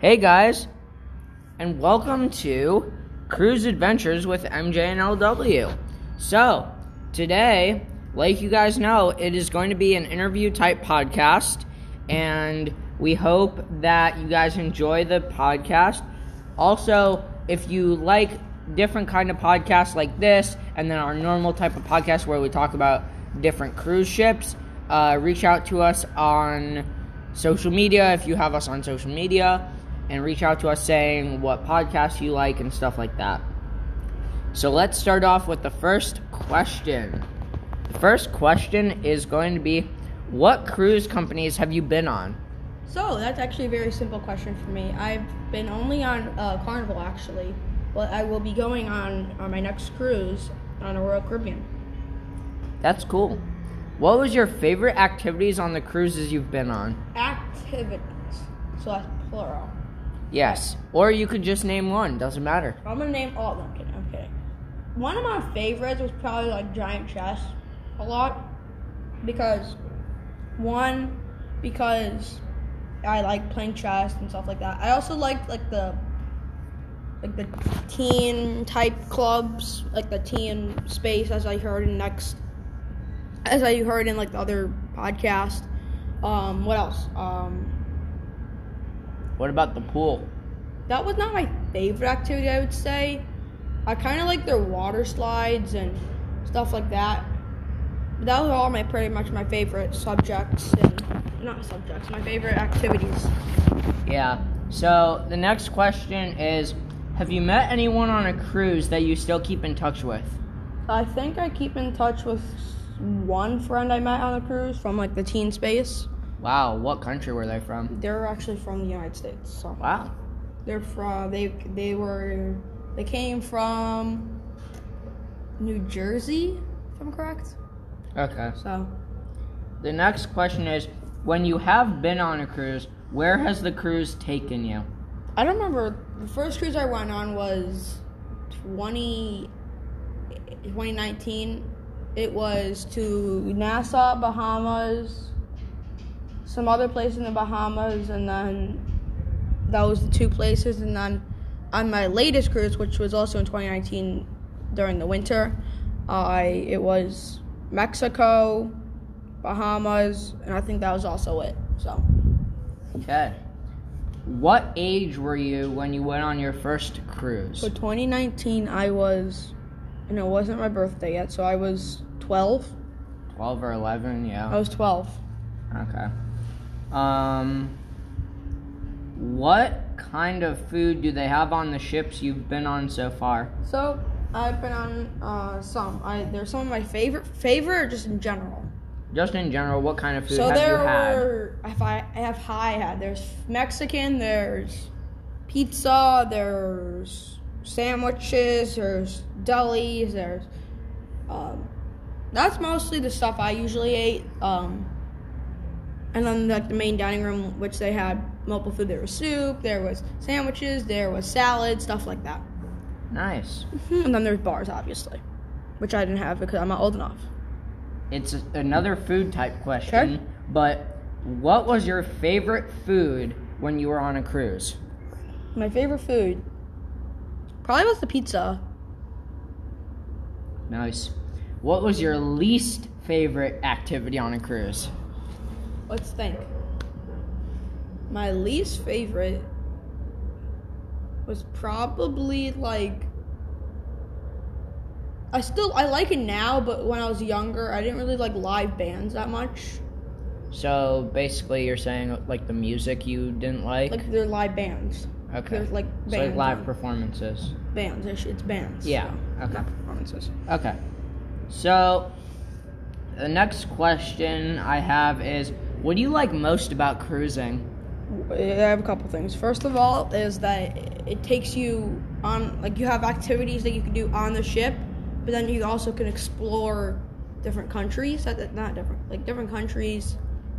Hey guys, and welcome to Cruise Adventures with MJ and LW. So, today, like you guys know, it is going to be an interview type podcast, and we hope that you guys enjoy the podcast. Also, if you like different kind of podcasts like this, and then our normal type of podcast where we talk about different cruise ships, uh, reach out to us on social media if you have us on social media and reach out to us saying what podcasts you like and stuff like that. So let's start off with the first question. The first question is going to be What cruise companies have you been on? So that's actually a very simple question for me. I've been only on uh, Carnival actually, but I will be going on on my next cruise on a Royal Caribbean. That's cool. What was your favorite activities on the cruises you've been on? Activities. So that's plural. Yes. Or you could just name one, doesn't matter. I'm gonna name all of them. I'm kidding. One of my favorites was probably like giant chess, a lot, because one, because I like playing chess and stuff like that. I also liked like the like the teen type clubs, like the teen space, as I heard in next, as I heard in like the other podcast. Um, what else? Um, What about the pool? that was not my favorite activity. I would say. I kind of like their water slides and stuff like that. But that was all my pretty much my favorite subjects and not subjects, my favorite activities. Yeah. So the next question is Have you met anyone on a cruise that you still keep in touch with? I think I keep in touch with one friend I met on a cruise from like the teen space. Wow, what country were they from? They're actually from the United States. So Wow. they're from they they were they came from New Jersey, if I'm correct. Okay. So The next question is When you have been on a cruise, where has the cruise taken you? I don't remember the first cruise I went on was 20 2019. It was to Nassau, Bahamas, some other place in the Bahamas, and then that was the two places. And then on my latest cruise, which was also in 2019 during the winter, I it was Mexico, Bahamas, and I think that was also it. So. Okay. What age were you when you went on your first cruise? For 2019, I was, and it wasn't my birthday yet, so I was 12. 12 or 11, yeah. I was 12. Okay. Um, what kind of food do they have on the ships you've been on so far? So I've been on uh, some. I there's some of my favorite favorite, or just in general. Just in general, what kind of food so have there you had? were. If I, I have high had. There's Mexican. There's pizza. There's sandwiches. There's delis. There's. Um, that's mostly the stuff I usually ate. Um, and then like the main dining room, which they had multiple food. There was soup. There was sandwiches. There was salad. Stuff like that. Nice. Mm-hmm. And then there's bars, obviously, which I didn't have because I'm not old enough. It's a- another food type question, sure. but what was your favorite food when you were on a cruise? My favorite food probably was the pizza. Nice. What was your least favorite activity on a cruise? Let's think. My least favorite was probably like I still I like it now, but when I was younger, I didn't really like live bands that much. So basically, you're saying like the music you didn't like? Like they're live bands. okay. They're like so like live performances. bands. It's it's bands. Yeah. Okay. Not performances. Okay. So the next question I have is, what do you like most about cruising? I have a couple things. First of all, is that it takes you on like you have activities that you can do on the ship, but then you also can explore different countries. Not different, like different countries.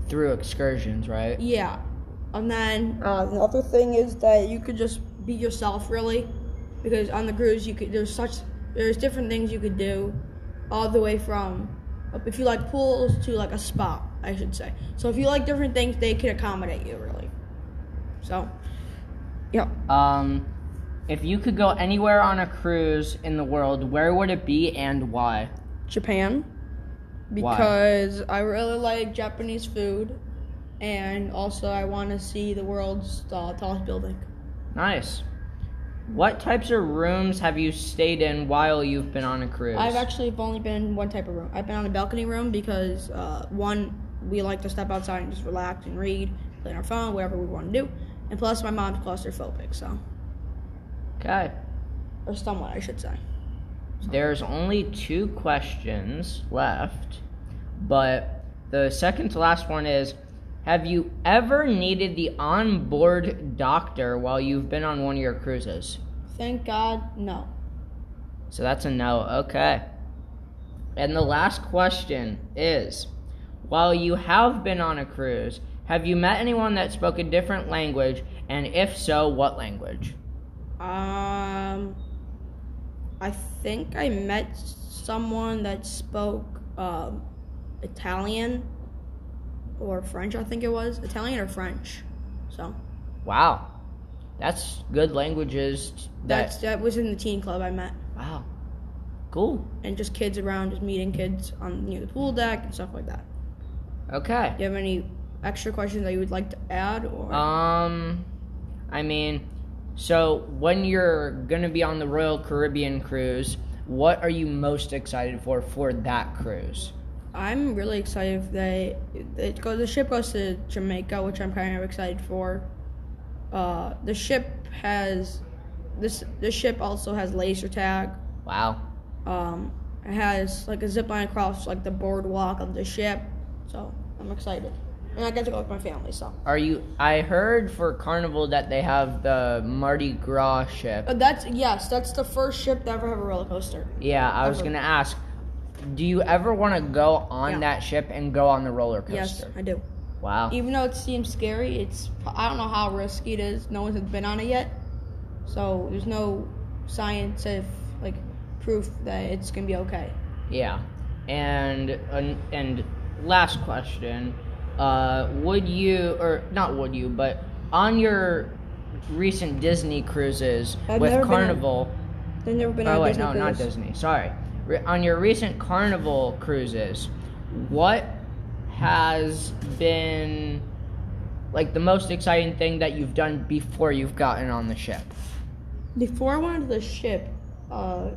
Through excursions, right? Yeah, and then uh, the other thing is that you could just be yourself, really, because on the cruise you could there's such there's different things you could do, all the way from if you like pools to like a spa, I should say. So if you like different things, they can accommodate you really. So Yep. Um, if you could go anywhere on a cruise in the world, where would it be and why? Japan. Why? Because I really like Japanese food, and also I want to see the world's uh, tallest building. Nice. What types of rooms have you stayed in while you've been on a cruise? I've actually only been in one type of room. I've been on a balcony room because uh, one, we like to step outside and just relax and read, play on our phone, whatever we want to do, and plus my mom's claustrophobic, so okay. or somewhat I should say. There's only two questions left, but the second to last one is Have you ever needed the onboard doctor while you've been on one of your cruises? Thank God, no. So that's a no. Okay. And the last question is While you have been on a cruise, have you met anyone that spoke a different language? And if so, what language? Um, I think I met someone that spoke um, Italian or French. I think it was Italian or French. So Wow. That's good languages. That, that's that was in the teen club I met, wow. Cool. and just kids around, just meeting kids on near the pool deck and stuff like that. Okay. Do you have any extra questions that you would like to add? Or Um, I mean, so when you're gonna be on the Royal Caribbean cruise, what are you most excited for for that cruise? I'm really excited if they it goes the ship goes to Jamaica, which I'm kind of excited for. Uh, the ship has this the ship also has laser tag. Wow. Um, it has like a zip line across like the boardwalk of the ship, so I'm excited. And I get to go with my family, so. Are you? I heard for Carnival that they have the Mardi Gras ship. But that's yes, that's the first ship to ever have a roller coaster. Yeah, I was gonna ask. Do you ever want to go on Yeah. that ship and go on the roller coaster? Yes. I do. Wow. Even though it seems scary, it's I don't know how risky it is. No one has been on it yet, so there's no science scientific like proof that it's gonna be okay. Yeah, and and, and last question, uh, would you or not would you, but on your recent Disney cruises I've with never been on- Carnival? They've never been on Oh wait, Disney no, not. Disney. Sorry, Re- on your recent Carnival cruises, what has been like the most exciting thing that you've done before you've gotten on the ship? Before I went to the ship, uh,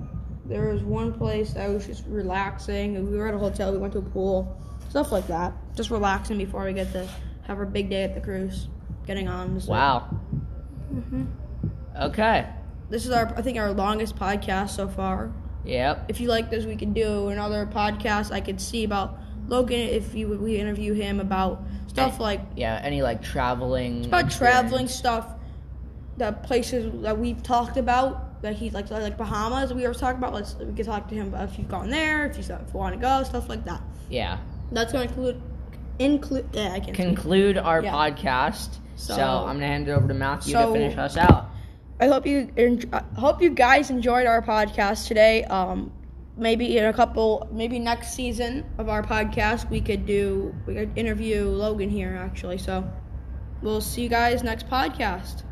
there was one place that was just relaxing. We were at a hotel. We went to a pool, stuff like that. Just relaxing before we get to have our big day at the cruise. Getting on. So Wow. Mm-hmm. Okay. This is our, I think, our longest podcast so far. Yep. If you like this, we can do another podcast. I could see about Logan if you we interview him about stuff like Yeah. Any like traveling? about experience? traveling stuff, the places that we've talked about that he like like Bahamas. We were talking about. Let's we could talk to him about if you've gone there, if you if you want to go, stuff like that. Yeah. That's going to include include. Yeah, I can. Conclude our Yeah. podcast. So, So- I'm gonna hand it over to Matthew to finish us out. I hope you en- I hope you guys enjoyed our podcast today. Um, maybe in a couple, maybe next season of our podcast, we could do we could interview Logan here actually. So we'll see you guys next podcast.